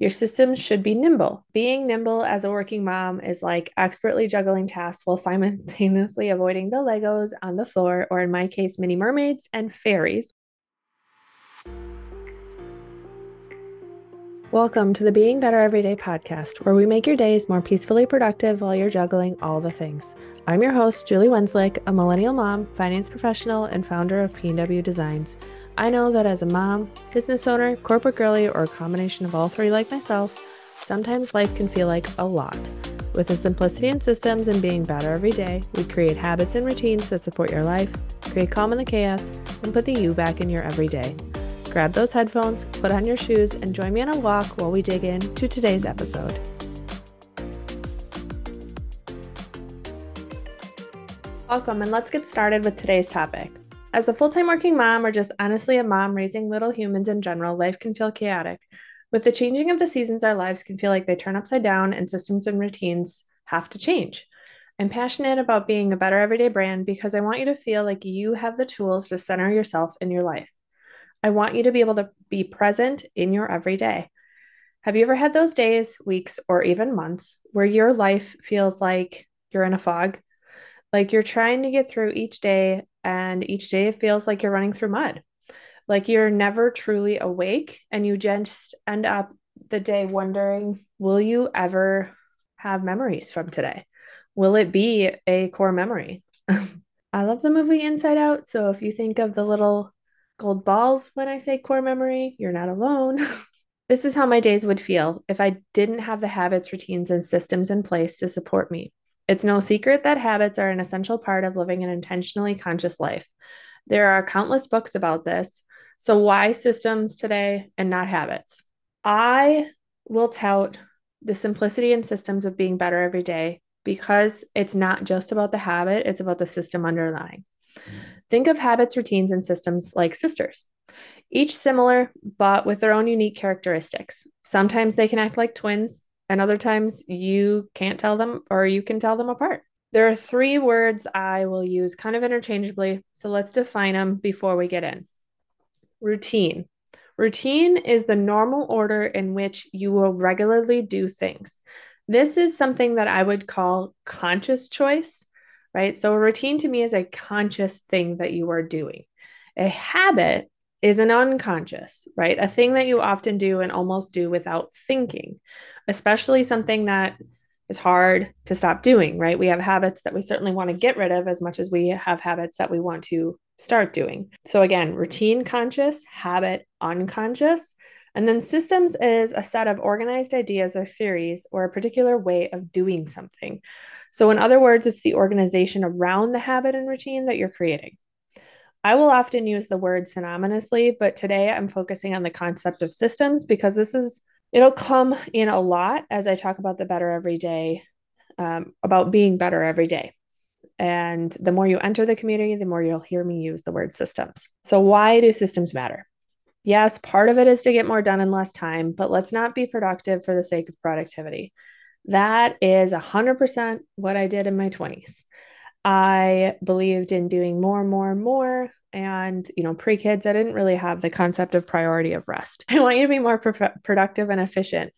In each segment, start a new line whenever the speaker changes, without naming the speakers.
Your system should be nimble. Being nimble as a working mom is like expertly juggling tasks while simultaneously avoiding the Legos on the floor, or in my case, mini mermaids and fairies. Welcome to the Being Better Everyday podcast, where we make your days more peacefully productive while you're juggling all the things. I'm your host, Julie Wenzlick, a millennial mom, finance professional, and founder of PW Designs. I know that as a mom, business owner, corporate girly, or a combination of all three like myself, sometimes life can feel like a lot. With the simplicity in systems and being better every day, we create habits and routines that support your life, create calm in the chaos, and put the you back in your everyday. Grab those headphones, put on your shoes, and join me on a walk while we dig in to today's episode. Welcome, and let's get started with today's topic. As a full time working mom, or just honestly a mom raising little humans in general, life can feel chaotic. With the changing of the seasons, our lives can feel like they turn upside down and systems and routines have to change. I'm passionate about being a better everyday brand because I want you to feel like you have the tools to center yourself in your life. I want you to be able to be present in your everyday. Have you ever had those days, weeks, or even months where your life feels like you're in a fog? Like you're trying to get through each day and each day it feels like you're running through mud. Like you're never truly awake and you just end up the day wondering, will you ever have memories from today? Will it be a core memory? I love the movie Inside Out. So if you think of the little gold balls when I say core memory, you're not alone. this is how my days would feel if I didn't have the habits, routines, and systems in place to support me. It's no secret that habits are an essential part of living an intentionally conscious life. There are countless books about this. So, why systems today and not habits? I will tout the simplicity and systems of being better every day because it's not just about the habit, it's about the system underlying. Mm-hmm. Think of habits, routines, and systems like sisters, each similar, but with their own unique characteristics. Sometimes they can act like twins, and other times you can't tell them or you can tell them apart. There are three words I will use kind of interchangeably. So let's define them before we get in. Routine. Routine is the normal order in which you will regularly do things. This is something that I would call conscious choice, right? So, a routine to me is a conscious thing that you are doing. A habit is an unconscious, right? A thing that you often do and almost do without thinking especially something that is hard to stop doing, right? We have habits that we certainly want to get rid of as much as we have habits that we want to start doing. So, again, routine conscious, habit unconscious. And then systems is a set of organized ideas or theories or a particular way of doing something. So, in other words, it's the organization around the habit and routine that you're creating. I will often use the word synonymously, but today I'm focusing on the concept of systems because this is it'll come in a lot as I talk about the better every day, um, about being better every day. And the more you enter the community, the more you'll hear me use the word systems. So, why do systems matter? Yes, part of it is to get more done in less time, but let's not be productive for the sake of productivity. That is 100% what I did in my 20s. I believed in doing more, more, more and you know pre-kids i didn't really have the concept of priority of rest. I want you to be more pro- productive and efficient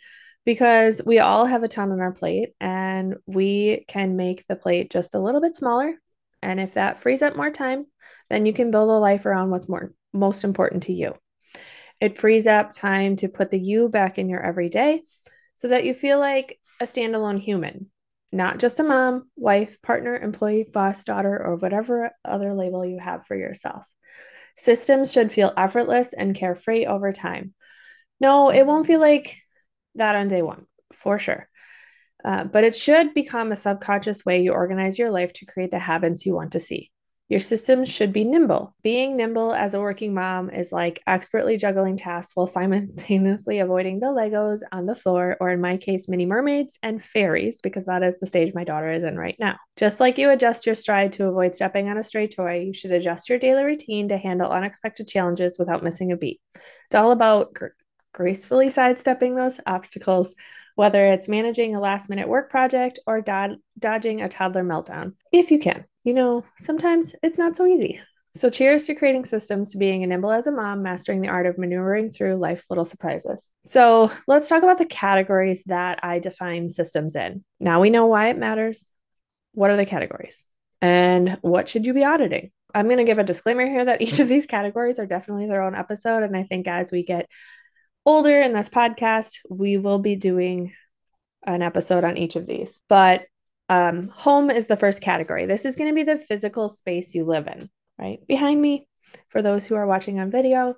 because we all have a ton on our plate and we can make the plate just a little bit smaller. And if that frees up more time then you can build a life around what's more most important to you. It frees up time to put the you back in your everyday so that you feel like a standalone human not just a mom, wife, partner, employee, boss, daughter, or whatever other label you have for yourself. Systems should feel effortless and carefree over time. No, it won't feel like that on day one, for sure. Uh, but it should become a subconscious way you organize your life to create the habits you want to see. Your system should be nimble. Being nimble as a working mom is like expertly juggling tasks while simultaneously avoiding the Legos on the floor, or in my case, mini mermaids and fairies, because that is the stage my daughter is in right now. Just like you adjust your stride to avoid stepping on a stray toy, you should adjust your daily routine to handle unexpected challenges without missing a beat. It's all about gr- gracefully sidestepping those obstacles whether it's managing a last minute work project or dodging a toddler meltdown, if you can. You know, sometimes it's not so easy. So, cheers to creating systems, to being a nimble as a mom, mastering the art of maneuvering through life's little surprises. So, let's talk about the categories that I define systems in. Now we know why it matters. What are the categories? And what should you be auditing? I'm going to give a disclaimer here that each of these categories are definitely their own episode. And I think as we get older in this podcast, we will be doing an episode on each of these. But um, home is the first category. This is going to be the physical space you live in, right? Behind me, for those who are watching on video,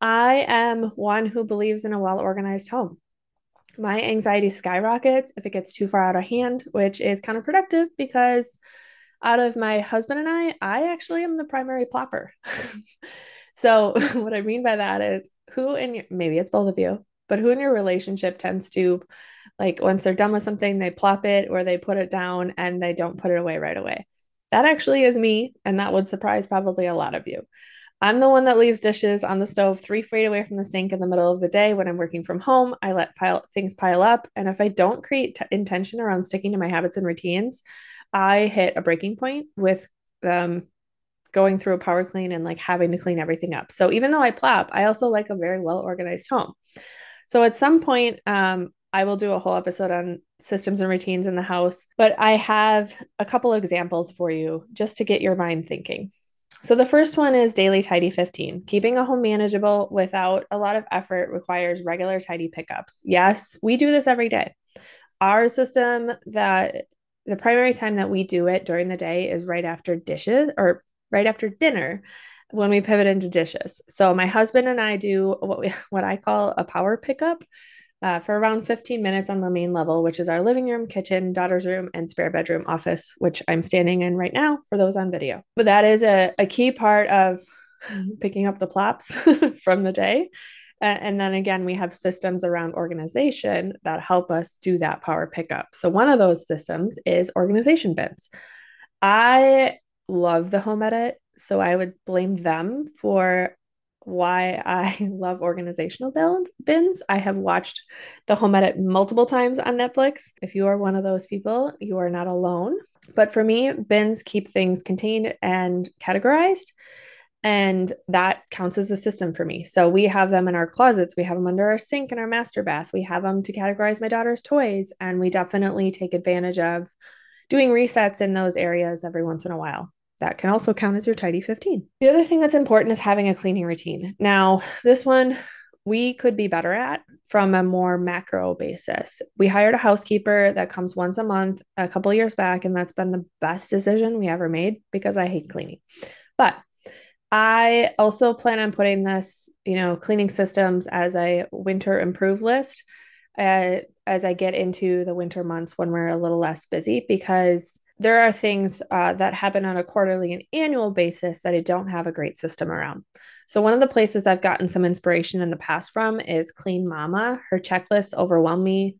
I am one who believes in a well organized home. My anxiety skyrockets if it gets too far out of hand, which is counterproductive because out of my husband and I, I actually am the primary plopper. so, what I mean by that is who in your, maybe it's both of you, but who in your relationship tends to like once they're done with something, they plop it or they put it down and they don't put it away right away. That actually is me. And that would surprise probably a lot of you. I'm the one that leaves dishes on the stove three feet away from the sink in the middle of the day when I'm working from home. I let pile things pile up, and if I don't create t- intention around sticking to my habits and routines, I hit a breaking point with um, going through a power clean and like having to clean everything up. So even though I plop, I also like a very well organized home. So at some point, um, I will do a whole episode on systems and routines in the house, but I have a couple examples for you just to get your mind thinking. So the first one is daily tidy 15. Keeping a home manageable without a lot of effort requires regular tidy pickups. Yes, we do this every day. Our system that the primary time that we do it during the day is right after dishes or right after dinner when we pivot into dishes. So my husband and I do what we, what I call a power pickup uh, for around 15 minutes on the main level, which is our living room, kitchen, daughter's room, and spare bedroom office, which I'm standing in right now for those on video. But that is a, a key part of picking up the plops from the day. And then again, we have systems around organization that help us do that power pickup. So, one of those systems is organization bins. I love the home edit. So, I would blame them for why I love organizational bins. I have watched The Home Edit multiple times on Netflix. If you are one of those people, you are not alone. But for me, bins keep things contained and categorized. And that counts as a system for me. So we have them in our closets, we have them under our sink in our master bath, we have them to categorize my daughter's toys. And we definitely take advantage of doing resets in those areas every once in a while that can also count as your tidy 15. The other thing that's important is having a cleaning routine. Now, this one we could be better at from a more macro basis. We hired a housekeeper that comes once a month a couple years back, and that's been the best decision we ever made because I hate cleaning. But I also plan on putting this, you know, cleaning systems as a winter improve list uh, as I get into the winter months when we're a little less busy because there are things uh, that happen on a quarterly and annual basis that I don't have a great system around. So, one of the places I've gotten some inspiration in the past from is Clean Mama. Her checklists overwhelm me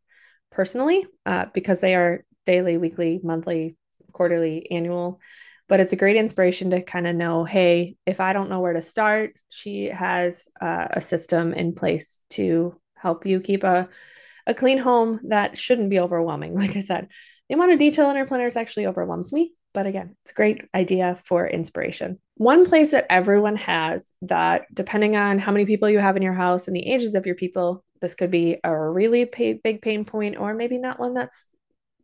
personally uh, because they are daily, weekly, monthly, quarterly, annual. But it's a great inspiration to kind of know hey, if I don't know where to start, she has uh, a system in place to help you keep a, a clean home that shouldn't be overwhelming. Like I said, the amount of detail in our planners actually overwhelms me. But again, it's a great idea for inspiration. One place that everyone has that, depending on how many people you have in your house and the ages of your people, this could be a really pay- big pain point, or maybe not one that's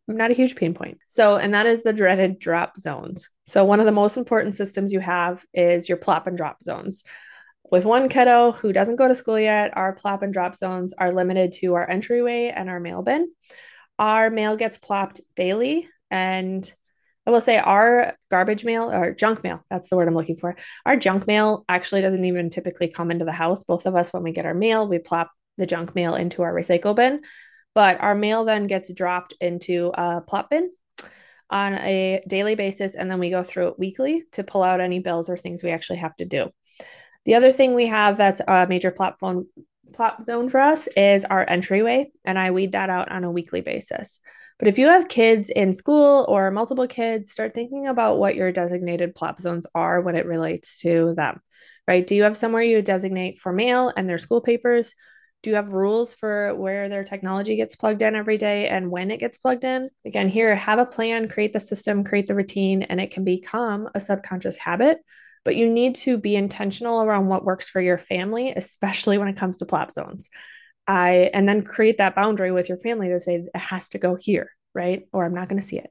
not a huge pain point. So, and that is the dreaded drop zones. So, one of the most important systems you have is your plop and drop zones. With one kiddo who doesn't go to school yet, our plop and drop zones are limited to our entryway and our mail bin. Our mail gets plopped daily, and I will say our garbage mail or junk mail, that's the word I'm looking for. Our junk mail actually doesn't even typically come into the house. Both of us, when we get our mail, we plop the junk mail into our recycle bin. But our mail then gets dropped into a plop bin on a daily basis. And then we go through it weekly to pull out any bills or things we actually have to do. The other thing we have that's a major platform plop zone for us is our entryway, and I weed that out on a weekly basis. But if you have kids in school or multiple kids, start thinking about what your designated plop zones are when it relates to them, right? Do you have somewhere you designate for mail and their school papers? Do you have rules for where their technology gets plugged in every day and when it gets plugged in? Again, here, have a plan, create the system, create the routine, and it can become a subconscious habit but you need to be intentional around what works for your family, especially when it comes to plop zones. I and then create that boundary with your family to say it has to go here, right? Or I'm not going to see it.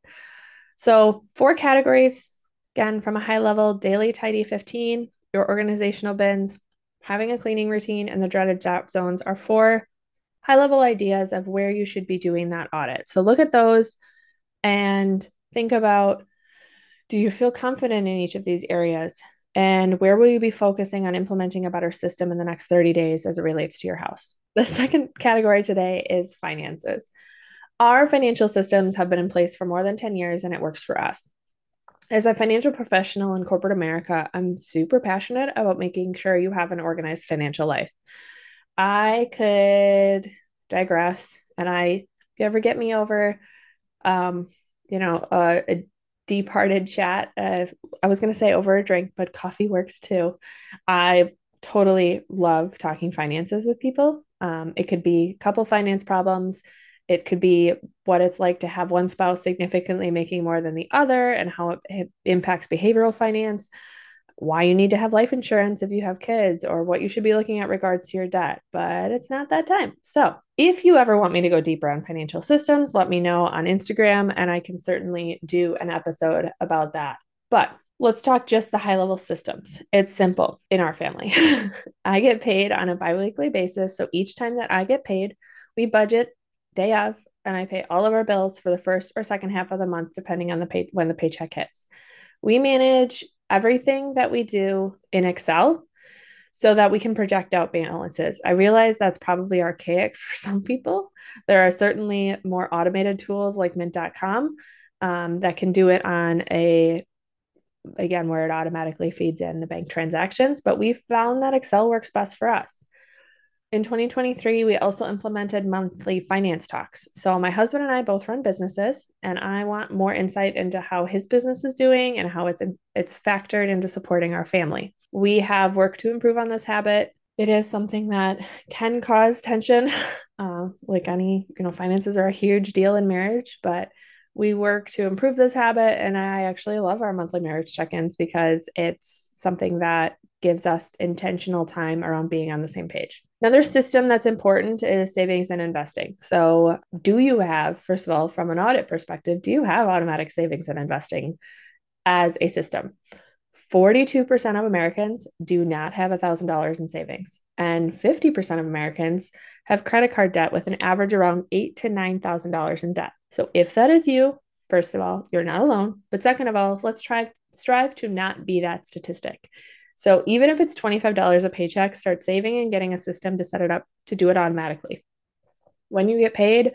So, four categories again from a high level daily tidy 15, your organizational bins, having a cleaning routine, and the dreaded drop zones are four high level ideas of where you should be doing that audit. So, look at those and think about do you feel confident in each of these areas? And where will you be focusing on implementing a better system in the next 30 days as it relates to your house? The second category today is finances. Our financial systems have been in place for more than 10 years and it works for us. As a financial professional in corporate America, I'm super passionate about making sure you have an organized financial life. I could digress and I if you ever get me over um you know a, a departed chat uh, I was going to say over a drink but coffee works too. I totally love talking finances with people. Um, it could be couple finance problems. It could be what it's like to have one spouse significantly making more than the other and how it, it impacts behavioral finance, why you need to have life insurance if you have kids, or what you should be looking at regards to your debt. But it's not that time. So, if you ever want me to go deeper on financial systems, let me know on Instagram and I can certainly do an episode about that. But let's talk just the high level systems. It's simple in our family. I get paid on a biweekly basis. So each time that I get paid, we budget day of and I pay all of our bills for the first or second half of the month, depending on the pay when the paycheck hits. We manage everything that we do in Excel so that we can project out balances. I realize that's probably archaic for some people. There are certainly more automated tools like mint.com um, that can do it on a again where it automatically feeds in the bank transactions, but we found that Excel works best for us. In 2023, we also implemented monthly finance talks. So, my husband and I both run businesses, and I want more insight into how his business is doing and how it's it's factored into supporting our family. We have work to improve on this habit. It is something that can cause tension. Uh, like any, you know, finances are a huge deal in marriage, but we work to improve this habit. And I actually love our monthly marriage check ins because it's something that gives us intentional time around being on the same page. Another system that's important is savings and investing. So, do you have, first of all, from an audit perspective, do you have automatic savings and investing as a system? 42% of Americans do not have $1,000 in savings, and 50% of Americans have credit card debt with an average around eight to $9,000 in debt. So, if that is you, first of all, you're not alone. But second of all, let's try strive to not be that statistic. So even if it's $25 a paycheck, start saving and getting a system to set it up to do it automatically. When you get paid,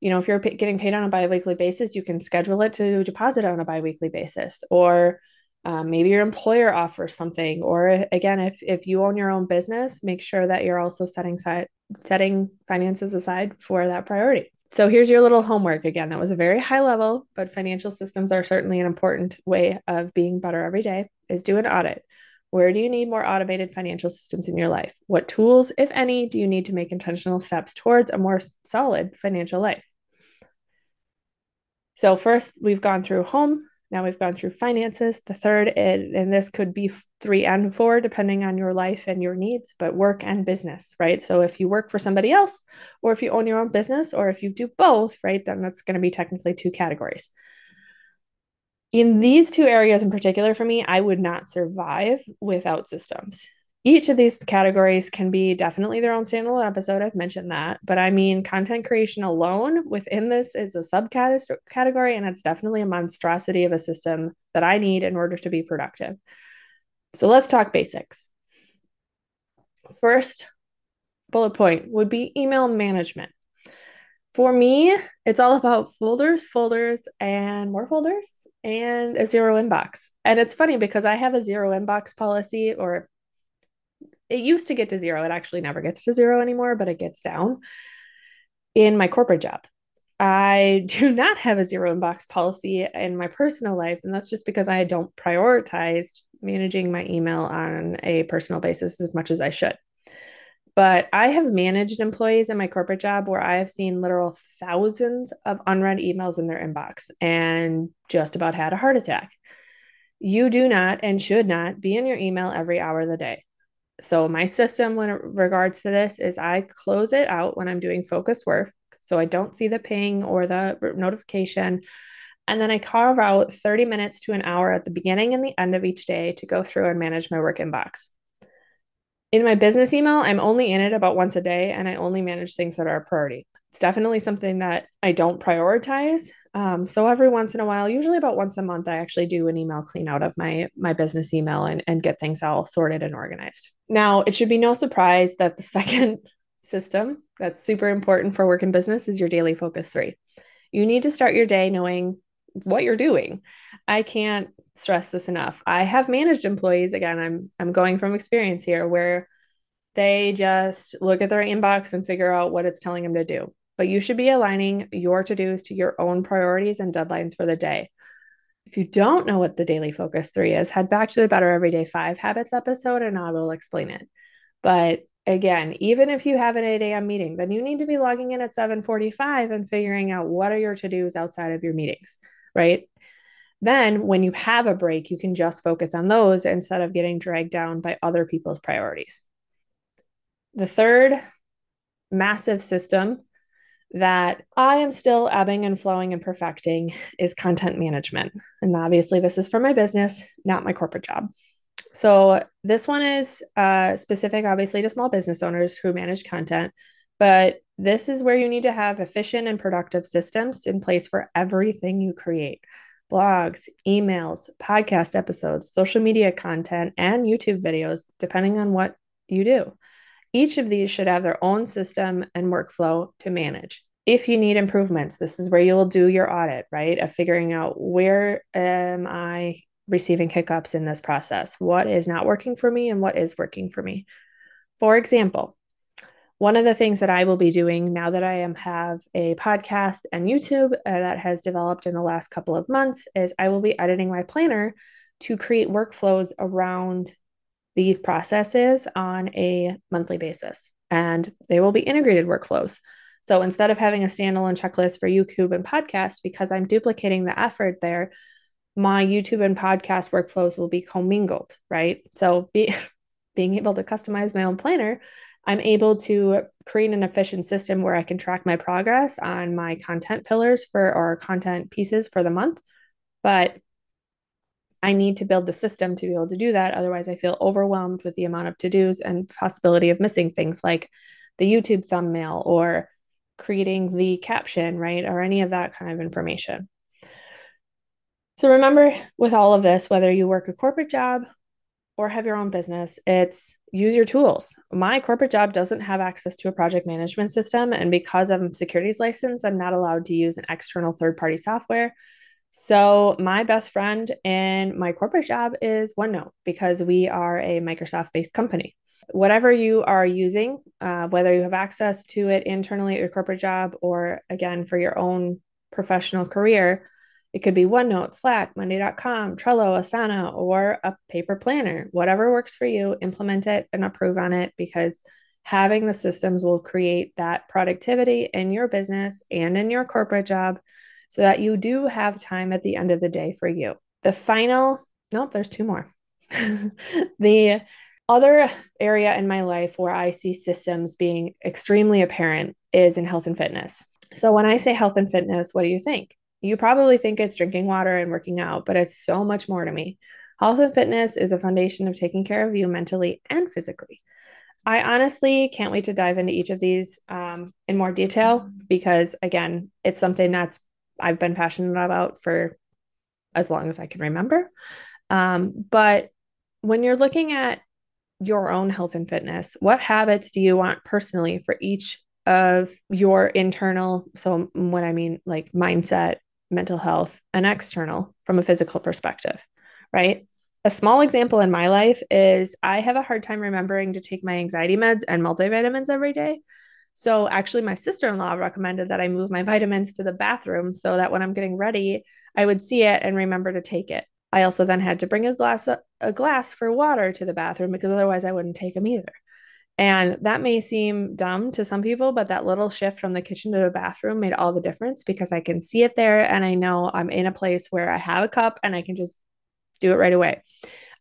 you know, if you're getting paid on a biweekly basis, you can schedule it to deposit on a biweekly basis, or um, maybe your employer offers something. Or again, if if you own your own business, make sure that you're also setting side setting finances aside for that priority. So here's your little homework again. That was a very high level, but financial systems are certainly an important way of being better every day. Is do an audit. Where do you need more automated financial systems in your life? What tools, if any, do you need to make intentional steps towards a more solid financial life? So, first, we've gone through home. Now we've gone through finances. The third, and this could be three and four, depending on your life and your needs, but work and business, right? So, if you work for somebody else, or if you own your own business, or if you do both, right, then that's going to be technically two categories in these two areas in particular for me, I would not survive without systems. Each of these categories can be definitely their own standalone episode. I've mentioned that. But I mean, content creation alone within this is a subcategory, and it's definitely a monstrosity of a system that I need in order to be productive. So let's talk basics. First bullet point would be email management. For me, it's all about folders, folders, and more folders and a zero inbox. And it's funny because I have a zero inbox policy, or it used to get to zero. It actually never gets to zero anymore, but it gets down in my corporate job. I do not have a zero inbox policy in my personal life. And that's just because I don't prioritize managing my email on a personal basis as much as I should. But I have managed employees in my corporate job where I have seen literal thousands of unread emails in their inbox and just about had a heart attack. You do not and should not be in your email every hour of the day. So, my system when regards to this is I close it out when I'm doing focus work. So, I don't see the ping or the notification. And then I carve out 30 minutes to an hour at the beginning and the end of each day to go through and manage my work inbox. In my business email, I'm only in it about once a day and I only manage things that are a priority. It's definitely something that I don't prioritize. Um, so every once in a while, usually about once a month, I actually do an email clean out of my my business email and, and get things all sorted and organized. Now, it should be no surprise that the second system that's super important for work and business is your daily focus three. You need to start your day knowing what you're doing. I can't stress this enough. I have managed employees again, I'm I'm going from experience here where they just look at their inbox and figure out what it's telling them to do. But you should be aligning your to-dos to your own priorities and deadlines for the day. If you don't know what the daily focus 3 is, head back to the Better Everyday 5 Habits episode and I will explain it. But again, even if you have an 8 a.m. meeting, then you need to be logging in at 7:45 and figuring out what are your to-dos outside of your meetings right? Then, when you have a break, you can just focus on those instead of getting dragged down by other people's priorities. The third massive system that I am still ebbing and flowing and perfecting is content management. And obviously, this is for my business, not my corporate job. So, this one is uh, specific, obviously, to small business owners who manage content. But this is where you need to have efficient and productive systems in place for everything you create blogs, emails, podcast episodes, social media content, and YouTube videos, depending on what you do. Each of these should have their own system and workflow to manage. If you need improvements, this is where you'll do your audit, right? Of figuring out where am I receiving hiccups in this process? What is not working for me and what is working for me? For example, one of the things that I will be doing now that I am have a podcast and YouTube uh, that has developed in the last couple of months is I will be editing my planner to create workflows around these processes on a monthly basis and they will be integrated workflows. So instead of having a standalone checklist for YouTube and podcast because I'm duplicating the effort there, my YouTube and podcast workflows will be commingled, right? So be, being able to customize my own planner I'm able to create an efficient system where I can track my progress on my content pillars for or content pieces for the month. But I need to build the system to be able to do that. Otherwise, I feel overwhelmed with the amount of to dos and possibility of missing things like the YouTube thumbnail or creating the caption, right? Or any of that kind of information. So remember with all of this, whether you work a corporate job or have your own business, it's use your tools. My corporate job doesn't have access to a project management system. And because I'm securities licensed, I'm not allowed to use an external third party software. So, my best friend in my corporate job is OneNote because we are a Microsoft based company. Whatever you are using, uh, whether you have access to it internally at your corporate job or again for your own professional career, it could be OneNote, Slack, Monday.com, Trello, Asana, or a paper planner. Whatever works for you, implement it and approve on it because having the systems will create that productivity in your business and in your corporate job so that you do have time at the end of the day for you. The final, nope, there's two more. the other area in my life where I see systems being extremely apparent is in health and fitness. So when I say health and fitness, what do you think? You probably think it's drinking water and working out, but it's so much more to me. Health and fitness is a foundation of taking care of you mentally and physically. I honestly can't wait to dive into each of these um, in more detail because, again, it's something that's I've been passionate about for as long as I can remember. Um, but when you're looking at your own health and fitness, what habits do you want personally for each of your internal? So, what I mean, like mindset, mental health and external from a physical perspective, right? A small example in my life is I have a hard time remembering to take my anxiety meds and multivitamins every day. So, actually, my sister in law recommended that I move my vitamins to the bathroom so that when I'm getting ready, I would see it and remember to take it. I also then had to bring a glass a glass for water to the bathroom because otherwise I wouldn't take them either. And that may seem dumb to some people, but that little shift from the kitchen to the bathroom made all the difference because I can see it there and I know I'm in a place where I have a cup and I can just do it right away.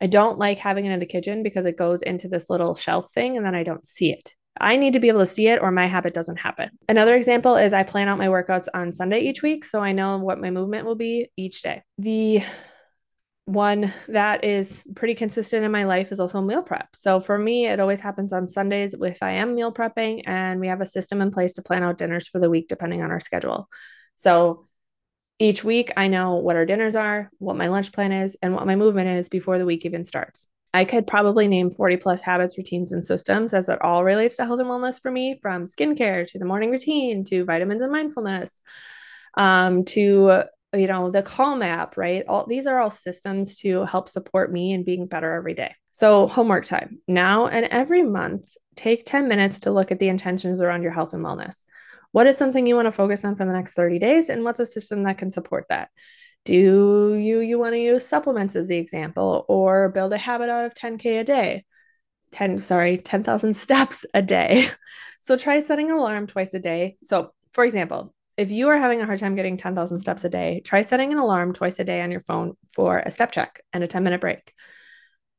I don't like having it in the kitchen because it goes into this little shelf thing and then I don't see it. I need to be able to see it or my habit doesn't happen. Another example is I plan out my workouts on Sunday each week so I know what my movement will be each day. The one that is pretty consistent in my life is also meal prep. So for me, it always happens on Sundays if I am meal prepping, and we have a system in place to plan out dinners for the week depending on our schedule. So each week, I know what our dinners are, what my lunch plan is, and what my movement is before the week even starts. I could probably name 40 plus habits, routines, and systems as it all relates to health and wellness for me from skincare to the morning routine to vitamins and mindfulness um, to you know the calm app right? All these are all systems to help support me in being better every day. So homework time. Now and every month take 10 minutes to look at the intentions around your health and wellness. What is something you want to focus on for the next 30 days and what's a system that can support that? Do you you want to use supplements as the example or build a habit out of 10k a day? 10 sorry 10,000 steps a day. So try setting an alarm twice a day. So for example if you are having a hard time getting 10,000 steps a day, try setting an alarm twice a day on your phone for a step check and a 10 minute break.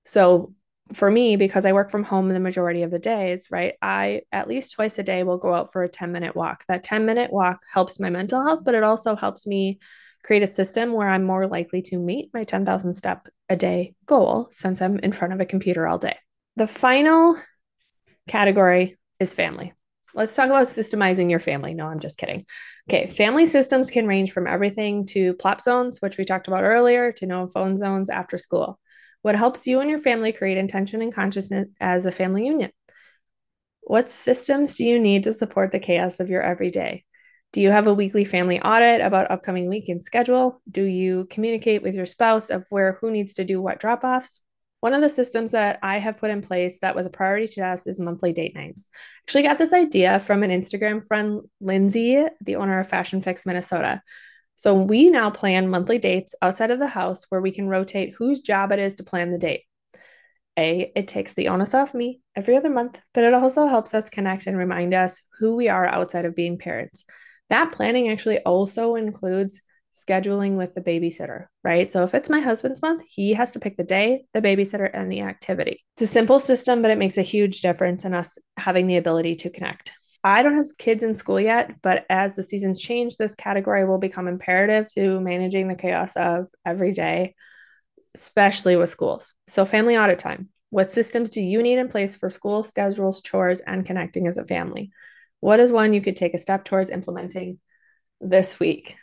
So, for me, because I work from home the majority of the days, right, I at least twice a day will go out for a 10 minute walk. That 10 minute walk helps my mental health, but it also helps me create a system where I'm more likely to meet my 10,000 step a day goal since I'm in front of a computer all day. The final category is family. Let's talk about systemizing your family. No, I'm just kidding. Okay, family systems can range from everything to plop zones, which we talked about earlier, to no phone zones after school. What helps you and your family create intention and consciousness as a family union? What systems do you need to support the chaos of your everyday? Do you have a weekly family audit about upcoming weekend schedule? Do you communicate with your spouse of where who needs to do what drop offs? One of the systems that I have put in place that was a priority to us is monthly date nights. Actually, got this idea from an Instagram friend, Lindsay, the owner of Fashion Fix Minnesota. So we now plan monthly dates outside of the house where we can rotate whose job it is to plan the date. A, it takes the onus off me every other month, but it also helps us connect and remind us who we are outside of being parents. That planning actually also includes scheduling with the babysitter, right? So if it's my husband's month, he has to pick the day, the babysitter, and the activity. It's a simple system, but it makes a huge difference in us having the ability to connect. I don't have kids in school yet, but as the seasons change, this category will become imperative to managing the chaos of every day, especially with schools. So, family audit time. What systems do you need in place for school schedules, chores, and connecting as a family? What is one you could take a step towards implementing this week?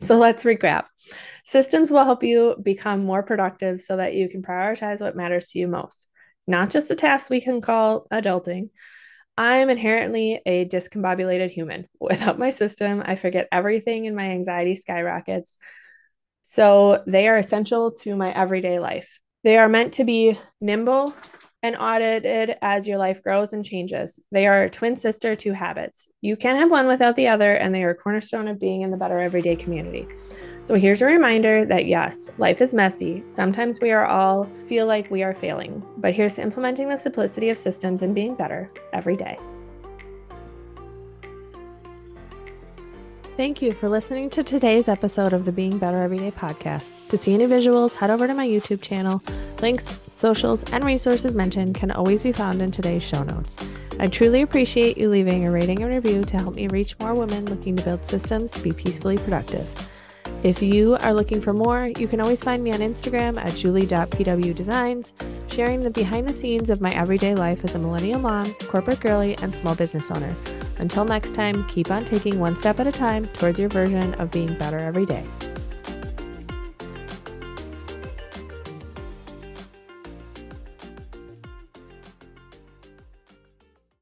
So let's recap. Systems will help you become more productive so that you can prioritize what matters to you most, not just the tasks we can call adulting. I'm inherently a discombobulated human. Without my system, I forget everything and my anxiety skyrockets. So they are essential to my everyday life. They are meant to be nimble and audited as your life grows and changes. They are a twin sister to habits. You can't have one without the other, and they are a cornerstone of being in the better everyday community. So here's a reminder that yes, life is messy. Sometimes we are all feel like we are failing, but here's to implementing the simplicity of systems and being better every day. Thank you for listening to today's episode of the Being Better Everyday podcast. To see any visuals, head over to my YouTube channel. Links, socials, and resources mentioned can always be found in today's show notes. I truly appreciate you leaving a rating and review to help me reach more women looking to build systems to be peacefully productive. If you are looking for more, you can always find me on Instagram at julie.pwdesigns, sharing the behind the scenes of my everyday life as a millennial mom, corporate girly, and small business owner. Until next time, keep on taking one step at a time towards your version of being better every day.